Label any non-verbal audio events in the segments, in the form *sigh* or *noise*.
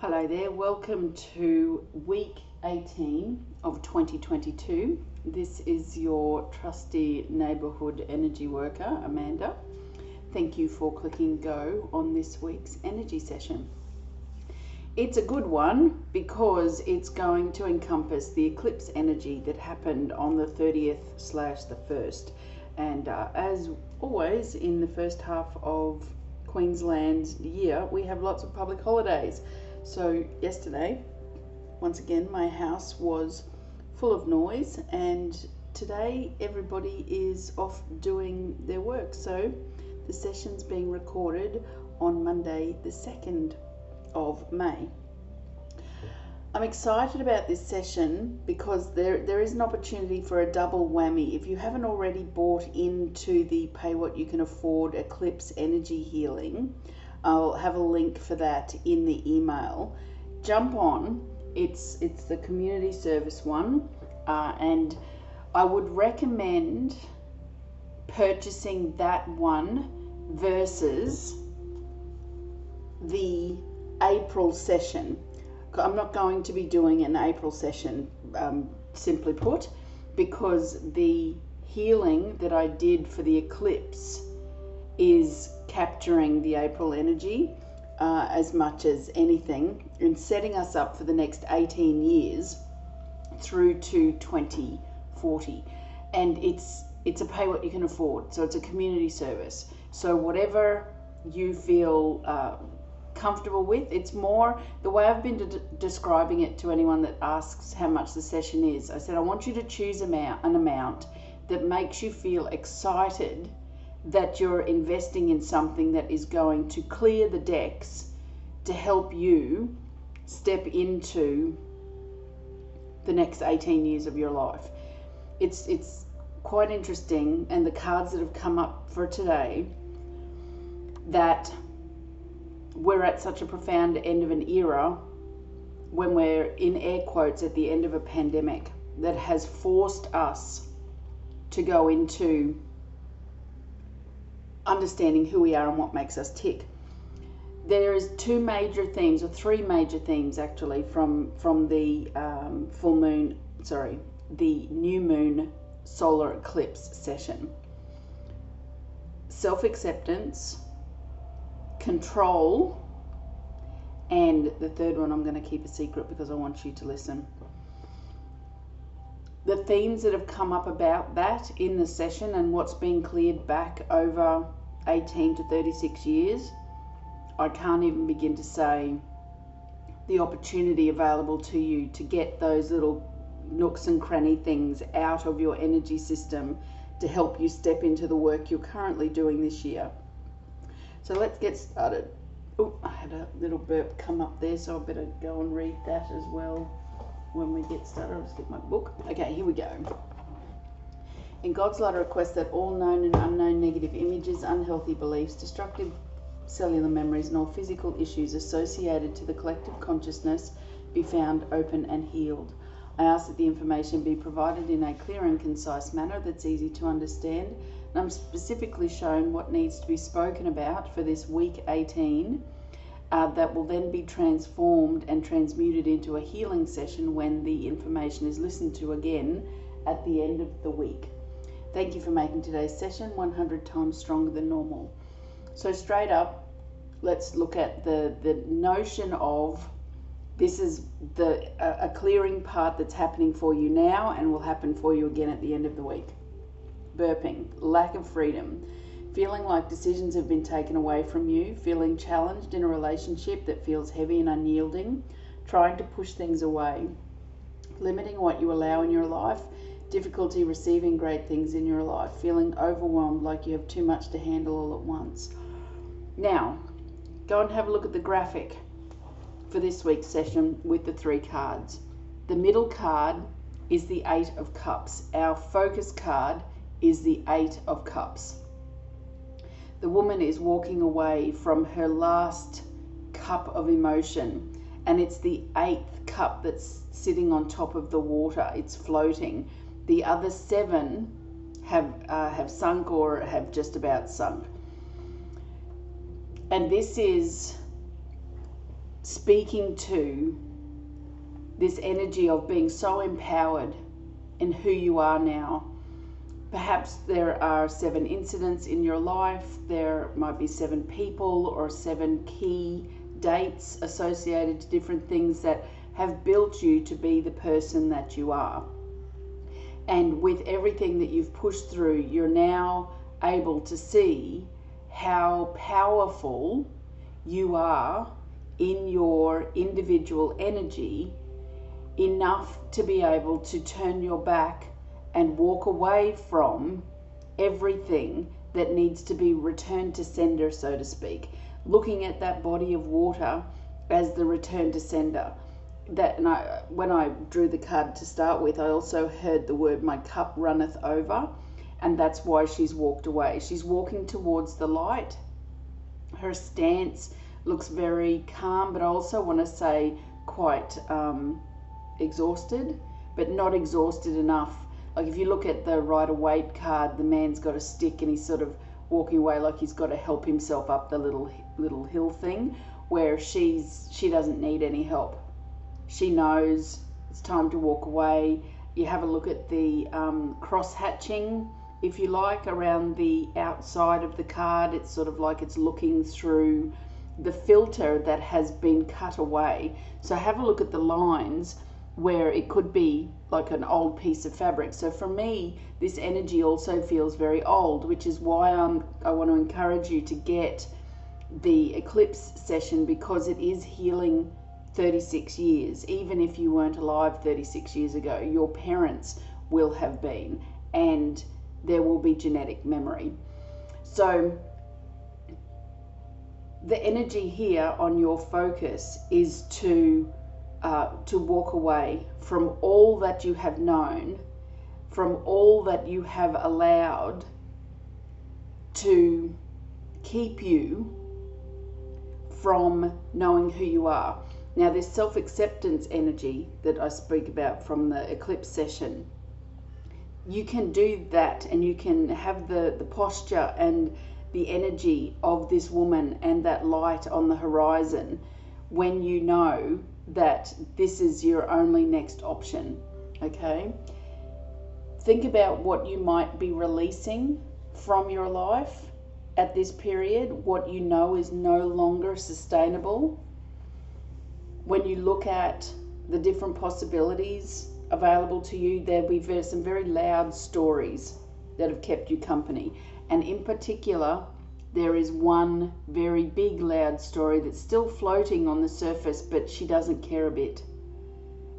Hello there, welcome to week 18 of 2022. This is your trusty neighbourhood energy worker, Amanda. Thank you for clicking go on this week's energy session. It's a good one because it's going to encompass the eclipse energy that happened on the 30th slash the 1st. And uh, as always, in the first half of Queensland's year, we have lots of public holidays. So, yesterday, once again, my house was full of noise, and today everybody is off doing their work. So, the session's being recorded on Monday, the 2nd of May. I'm excited about this session because there, there is an opportunity for a double whammy. If you haven't already bought into the Pay What You Can Afford Eclipse Energy Healing, I'll have a link for that in the email. Jump on. It's it's the community service one, uh, and I would recommend purchasing that one versus the April session. I'm not going to be doing an April session, um, simply put, because the healing that I did for the eclipse is capturing the April energy uh, as much as anything and setting us up for the next 18 years through to 2040. And it's it's a pay what you can afford, so it's a community service. So whatever you feel uh, comfortable with. It's more the way I've been de- describing it to anyone that asks how much the session is. I said, I want you to choose amount, an amount that makes you feel excited that you're investing in something that is going to clear the decks to help you step into the next 18 years of your life. It's, it's quite interesting, and the cards that have come up for today that we're at such a profound end of an era when we're in air quotes at the end of a pandemic that has forced us to go into understanding who we are and what makes us tick. There is two major themes, or three major themes actually, from from the um, full moon, sorry, the new moon solar eclipse session. Self acceptance, control, and the third one I'm going to keep a secret because I want you to listen. The themes that have come up about that in the session and what's been cleared back over 18 to 36 years, I can't even begin to say the opportunity available to you to get those little nooks and cranny things out of your energy system to help you step into the work you're currently doing this year. So let's get started. Oh, I had a little burp come up there, so I better go and read that as well when we get started. I'll just get my book. Okay, here we go. In God's light, I request that all known and unknown negative images, unhealthy beliefs, destructive cellular memories, and all physical issues associated to the collective consciousness be found open and healed. I ask that the information be provided in a clear and concise manner that's easy to understand. And I'm specifically shown what needs to be spoken about for this week 18 uh, that will then be transformed and transmuted into a healing session when the information is listened to again at the end of the week. Thank you for making today's session 100 times stronger than normal. So, straight up, let's look at the, the notion of this is the a, a clearing part that's happening for you now and will happen for you again at the end of the week. Burping, lack of freedom, feeling like decisions have been taken away from you, feeling challenged in a relationship that feels heavy and unyielding, trying to push things away, limiting what you allow in your life, difficulty receiving great things in your life, feeling overwhelmed like you have too much to handle all at once. Now, go and have a look at the graphic for this week's session with the three cards. The middle card is the Eight of Cups. Our focus card is the Eight of Cups. The woman is walking away from her last cup of emotion, and it's the eighth cup that's sitting on top of the water. It's floating. The other seven have uh, have sunk or have just about sunk. And this is speaking to this energy of being so empowered in who you are now. Perhaps there are seven incidents in your life, there might be seven people or seven key dates associated to different things that have built you to be the person that you are. And with everything that you've pushed through, you're now able to see how powerful you are in your individual energy enough to be able to turn your back and walk away from everything that needs to be returned to sender, so to speak. Looking at that body of water as the return to sender. That and I, when I drew the card to start with, I also heard the word "my cup runneth over," and that's why she's walked away. She's walking towards the light. Her stance looks very calm, but I also want to say quite um, exhausted, but not exhausted enough. Like if you look at the Rider Waite card, the man's got a stick and he's sort of walking away like he's got to help himself up the little little hill thing. Where she's she doesn't need any help. She knows it's time to walk away. You have a look at the um, cross hatching, if you like, around the outside of the card. It's sort of like it's looking through the filter that has been cut away. So have a look at the lines where it could be like an old piece of fabric. So for me, this energy also feels very old, which is why I'm, I want to encourage you to get the eclipse session because it is healing 36 years. Even if you weren't alive 36 years ago, your parents will have been, and there will be genetic memory. So the energy here on your focus is to uh, to walk away from all that you have known, from all that you have allowed to keep you from knowing who you are. Now, this self acceptance energy that I speak about from the eclipse session, you can do that and you can have the, the posture and the energy of this woman and that light on the horizon when you know that this is your only next option. Okay? Think about what you might be releasing from your life at this period, what you know is no longer sustainable. When you look at the different possibilities available to you, there'll be some very loud stories that have kept you company. And in particular, there is one very big, loud story that's still floating on the surface, but she doesn't care a bit.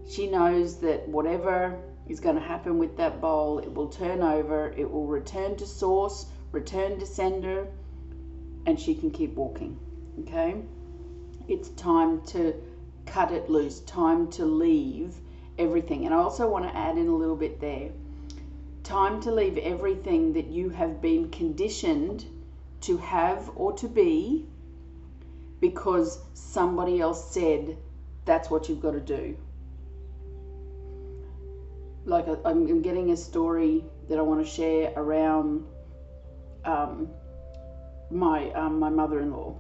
She knows that whatever is going to happen with that bowl, it will turn over, it will return to source, return to sender, and she can keep walking. Okay? It's time to cut it loose, time to leave everything. And I also want to add in a little bit there time to leave everything that you have been conditioned to have or to be because somebody else said that's what you've got to do. Like I'm getting a story that I want to share around um, my um, my mother-in-law.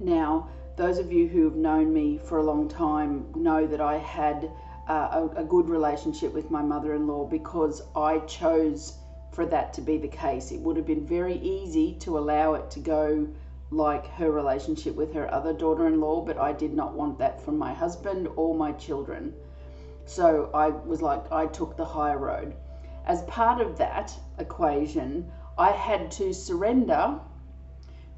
Now, those of you who have known me for a long time know that I had uh, a, a good relationship with my mother-in-law because I chose for that to be the case. It would have been very easy to allow it to go like her relationship with her other daughter in law, but I did not want that from my husband or my children. So I was like, I took the high road. As part of that equation, I had to surrender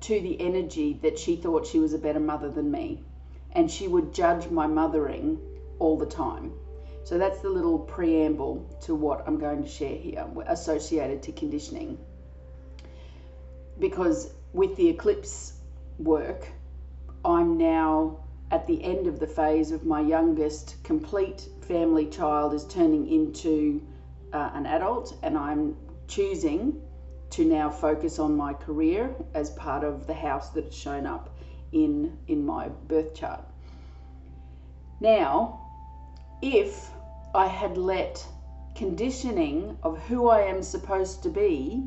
to the energy that she thought she was a better mother than me. And she would judge my mothering all the time. So that's the little preamble to what I'm going to share here associated to conditioning. Because with the eclipse work, I'm now at the end of the phase of my youngest complete family child is turning into uh, an adult, and I'm choosing to now focus on my career as part of the house that's shown up in in my birth chart. Now, if I had let conditioning of who I am supposed to be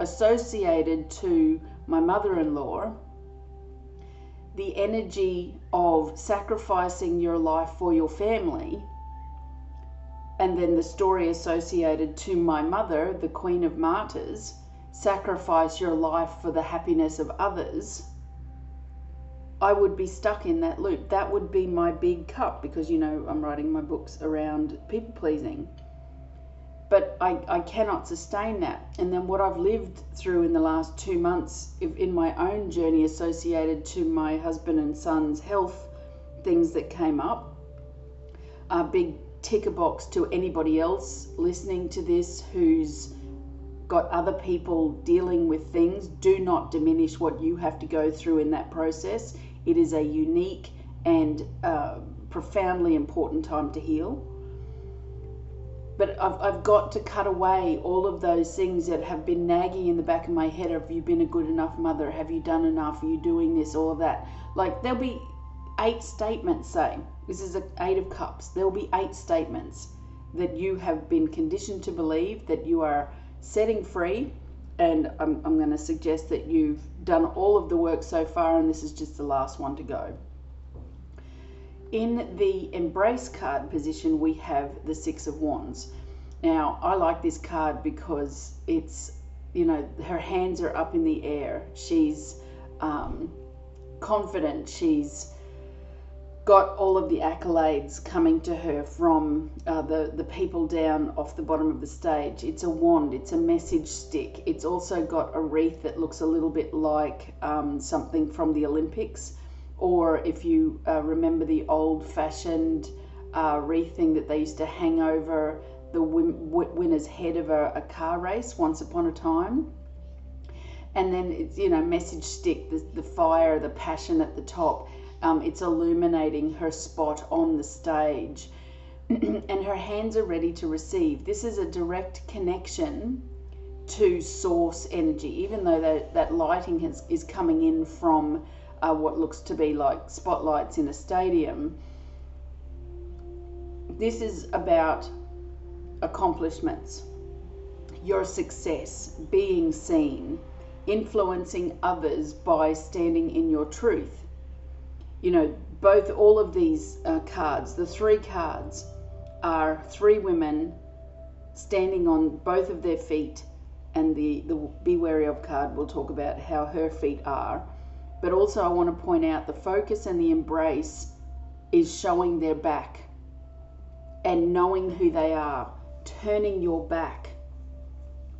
associated to my mother in law the energy of sacrificing your life for your family, and then the story associated to my mother, the Queen of Martyrs, sacrifice your life for the happiness of others, I would be stuck in that loop. That would be my big cup because, you know, I'm writing my books around people pleasing. But I, I cannot sustain that. And then what I've lived through in the last two months in my own journey associated to my husband and son's health things that came up, a big ticker box to anybody else listening to this who's got other people dealing with things, do not diminish what you have to go through in that process. It is a unique and uh, profoundly important time to heal. But I've, I've got to cut away all of those things that have been nagging in the back of my head. Have you been a good enough mother? Have you done enough? Are you doing this? All of that. Like there'll be eight statements, say. This is an eight of cups. There'll be eight statements that you have been conditioned to believe that you are setting free. And I'm, I'm going to suggest that you've done all of the work so far, and this is just the last one to go. In the embrace card position, we have the Six of Wands. Now, I like this card because it's, you know, her hands are up in the air. She's um, confident. She's got all of the accolades coming to her from uh, the, the people down off the bottom of the stage. It's a wand, it's a message stick. It's also got a wreath that looks a little bit like um, something from the Olympics. Or if you uh, remember the old fashioned uh, wreath thing that they used to hang over the win- winner's head of a, a car race once upon a time. And then it's, you know, message stick, the, the fire, the passion at the top um, it's illuminating her spot on the stage. *clears throat* and her hands are ready to receive. This is a direct connection to source energy, even though that, that lighting has, is coming in from uh, what looks to be like spotlights in a stadium. This is about accomplishments, your success, being seen, influencing others by standing in your truth you know, both all of these uh, cards, the three cards, are three women standing on both of their feet, and the the be wary of card will talk about how her feet are. But also, I want to point out the focus and the embrace is showing their back and knowing who they are, turning your back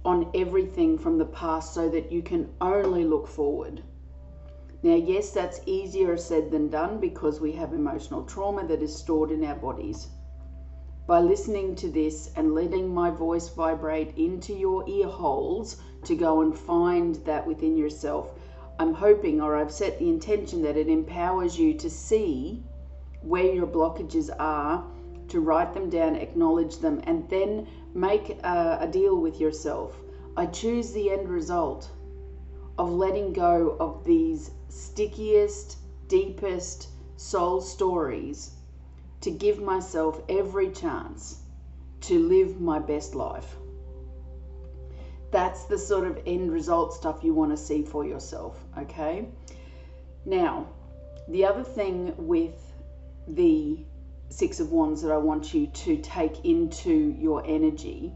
on everything from the past so that you can only look forward. Now, yes, that's easier said than done because we have emotional trauma that is stored in our bodies. By listening to this and letting my voice vibrate into your ear holes to go and find that within yourself, I'm hoping or I've set the intention that it empowers you to see where your blockages are, to write them down, acknowledge them, and then make a, a deal with yourself. I choose the end result of letting go of these stickiest, deepest soul stories to give myself every chance to live my best life. That's the sort of end result stuff you want to see for yourself, okay? Now, the other thing with the Six of Wands that I want you to take into your energy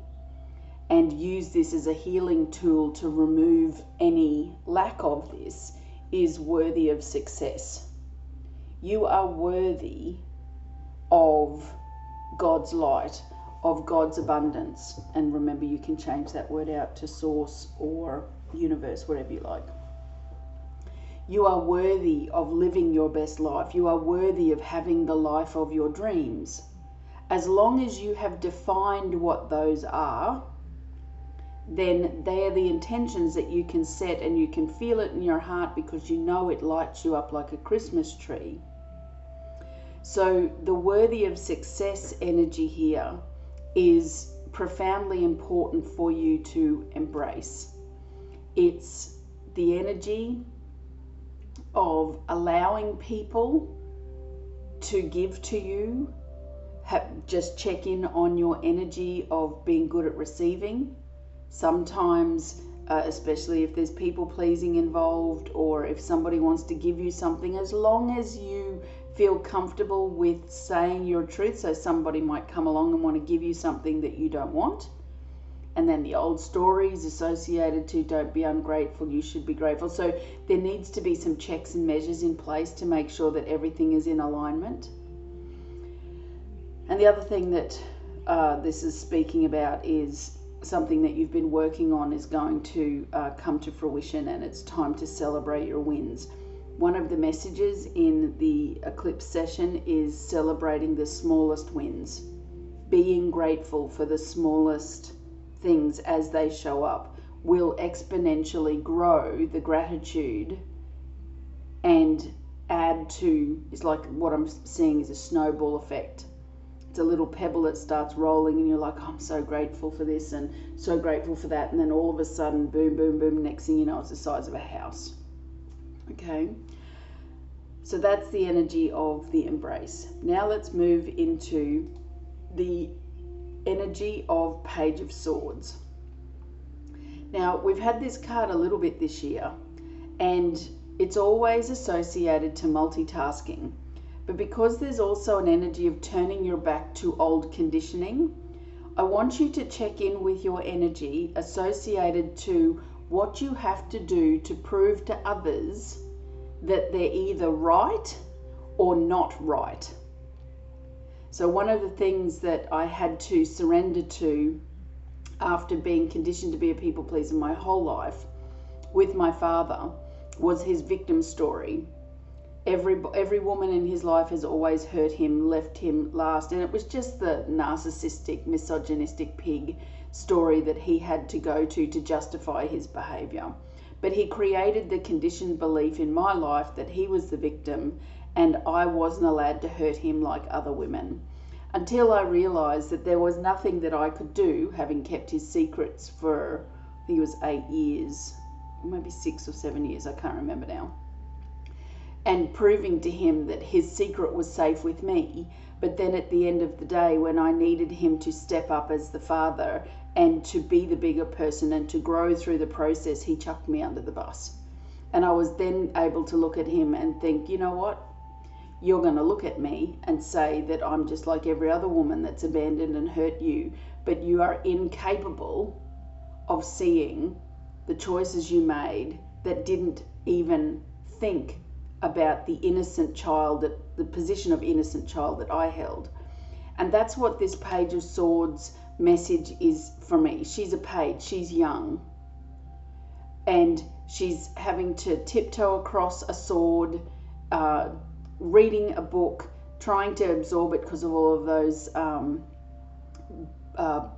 and use this as a healing tool to remove any lack of this is worthy of success. You are worthy of God's light, of God's abundance. And remember, you can change that word out to source or universe, whatever you like. You are worthy of living your best life. You are worthy of having the life of your dreams. As long as you have defined what those are, then they are the intentions that you can set and you can feel it in your heart because you know it lights you up like a Christmas tree. So, the worthy of success energy here is profoundly important for you to embrace. It's the energy of allowing people to give to you. Just check in on your energy of being good at receiving Sometimes uh, especially if there's people pleasing involved or if somebody wants to give you something, as long as you feel comfortable with saying your truth. So somebody might come along and want to give you something that you don't want. And then the old stories associated to don't be ungrateful, you should be grateful. So there needs to be some checks and measures in place to make sure that everything is in alignment. And the other thing that uh, this is speaking about is something that you've been working on is going to uh, come to fruition and it's time to celebrate your wins. One of the messages in the eclipse session is celebrating the smallest wins, being grateful for the smallest things as they show up will exponentially grow the gratitude and add to is like what I'm seeing is a snowball effect it's a little pebble that starts rolling and you're like, oh, I'm so grateful for this and so grateful for that. And then all of a sudden, boom, boom, boom, next thing you know, it's the size of a house. Okay? So that's the energy of the embrace. Now let's move into the energy of Page of Swords. Now, we've had this card a little bit this year, and it's always associated to multitasking. But because there's also an energy of turning your back to old conditioning, I want you to check in with your energy associated to what you have to do to prove to others that they're either right or not right. So, one of the things that I had to surrender to after being conditioned to be a people pleaser my whole life with my father was his victim story every every woman in his life has always hurt him, left him last, and it was just the narcissistic, misogynistic pig story that he had to go to to justify his behavior. But he created the conditioned belief in my life that he was the victim and I wasn't allowed to hurt him like other women. Until I realized that there was nothing that I could do, having kept his secrets for, I think it was eight years, maybe six or seven years, I can't remember now and proving to him that his secret was safe with me. But then at the end of the day, when I needed him to step up as the father and to be the bigger person and to grow through the process, he chucked me under the bus. And I was then able to look at him and think, you know what? You're going to look at me and say that I'm just like every other woman that's abandoned and hurt you, but you are incapable of seeing the choices you made that didn't even think about the innocent child, that the position of innocent child that I held. And that's what this Page of Swords message is for me. She's a page, she's young, and she's having to tiptoe across a sword, uh, reading a book, trying to absorb it because of all of those um, uh,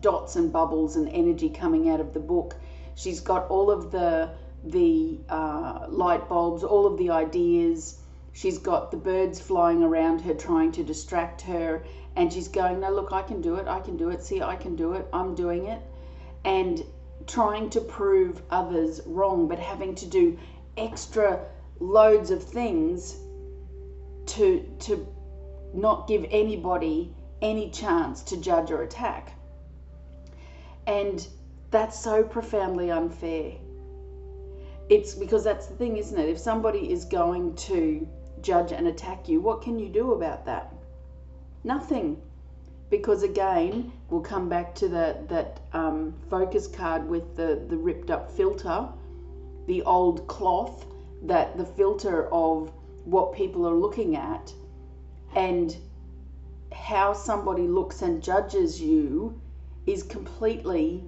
dots and bubbles and energy coming out of the book. She's got all of the the uh, light bulbs, all of the ideas. She's got the birds flying around her trying to distract her, and she's going, No, look, I can do it, I can do it, see, I can do it, I'm doing it. And trying to prove others wrong, but having to do extra loads of things to, to not give anybody any chance to judge or attack. And that's so profoundly unfair it's because that's the thing, isn't it? If somebody is going to judge and attack you, what can you do about that? Nothing. Because again, we'll come back to that that um, focus card with the, the ripped up filter, the old cloth, that the filter of what people are looking at, and how somebody looks and judges you is completely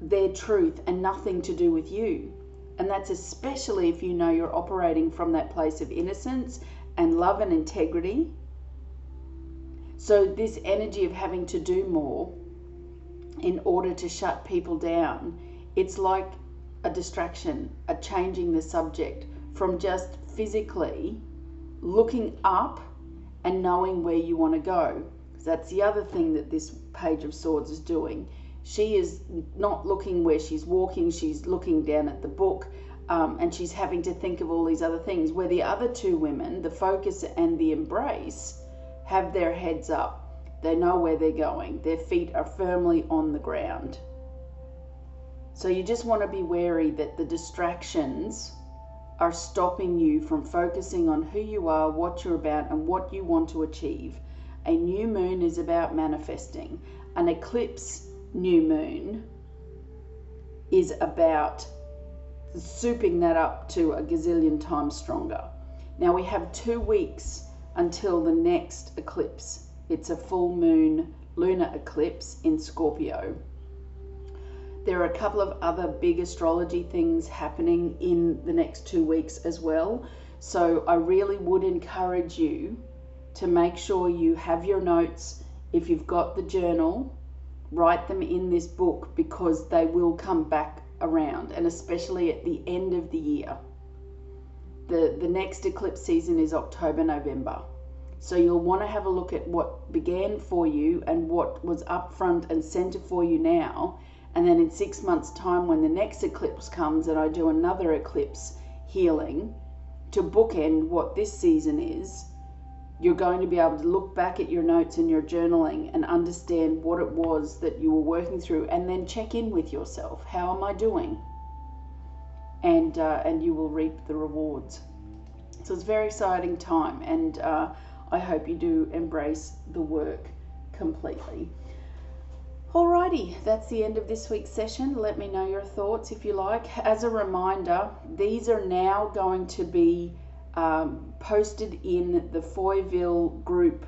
their truth and nothing to do with you. And that's especially if you know you're operating from that place of innocence and love and integrity. So, this energy of having to do more in order to shut people down, it's like a distraction, a changing the subject from just physically looking up and knowing where you want to go. That's the other thing that this Page of Swords is doing she is not looking where she's walking, she's looking down at the book. Um, and she's having to think of all these other things. Where the other two women, the focus and the embrace, have their heads up. They know where they're going. Their feet are firmly on the ground. So you just want to be wary that the distractions are stopping you from focusing on who you are, what you're about, and what you want to achieve. A new moon is about manifesting. An eclipse new moon is about souping that up to a gazillion times stronger. Now we have two weeks until the next eclipse. It's a full moon lunar eclipse in Scorpio. There are a couple of other big astrology things happening in the next two weeks as well. So I really would encourage you to make sure you have your notes. If you've got the journal, write them in this book because they will come back around, and especially at the end of the year. The, the next eclipse season is October, November. So you'll want to have a look at what began for you and what was up front and center for you now and then in six months' time, when the next eclipse comes and I do another eclipse healing to bookend what this season is, you're going to be able to look back at your notes and your journaling and understand what it was that you were working through and then check in with yourself. How am I doing? And, uh, and you will reap the rewards. So it's a very exciting time, and uh, I hope you do embrace the work completely. Alrighty, that's the end of this week's session. Let me know your thoughts if you like. As a reminder, these are now going to be um, posted in the Foyville group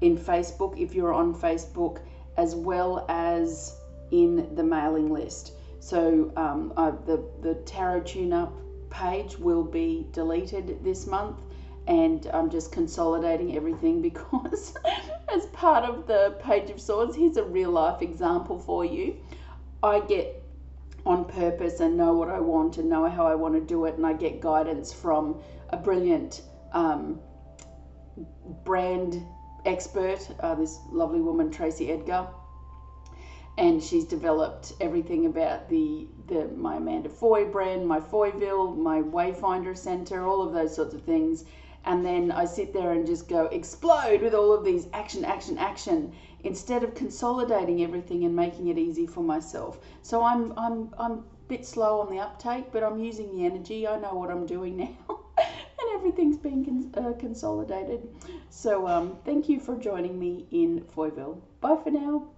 in Facebook if you're on Facebook, as well as in the mailing list. So um, uh, the the tarot tune up page will be deleted this month and I'm just consolidating everything *laughs* because as part of the Page of Swords, here's a real life example for you. I get on purpose and know what I want and know how I want to do it, and I get guidance from a brilliant um, brand expert, uh, this lovely woman, Tracy Edgar. And she's developed everything about the, the my Amanda Foy brand, my Foyville, my Wayfinder Center, all of those sorts of things and then I sit there and just go explode with all of these action, action, action, instead of consolidating everything and making it easy for myself. So I'm I'm I'm a bit slow on the uptake, but I'm using the energy. I know what I'm doing now, *laughs* and everything's being cons- uh, consolidated. So um, thank you for joining me in Foyville. Bye for now.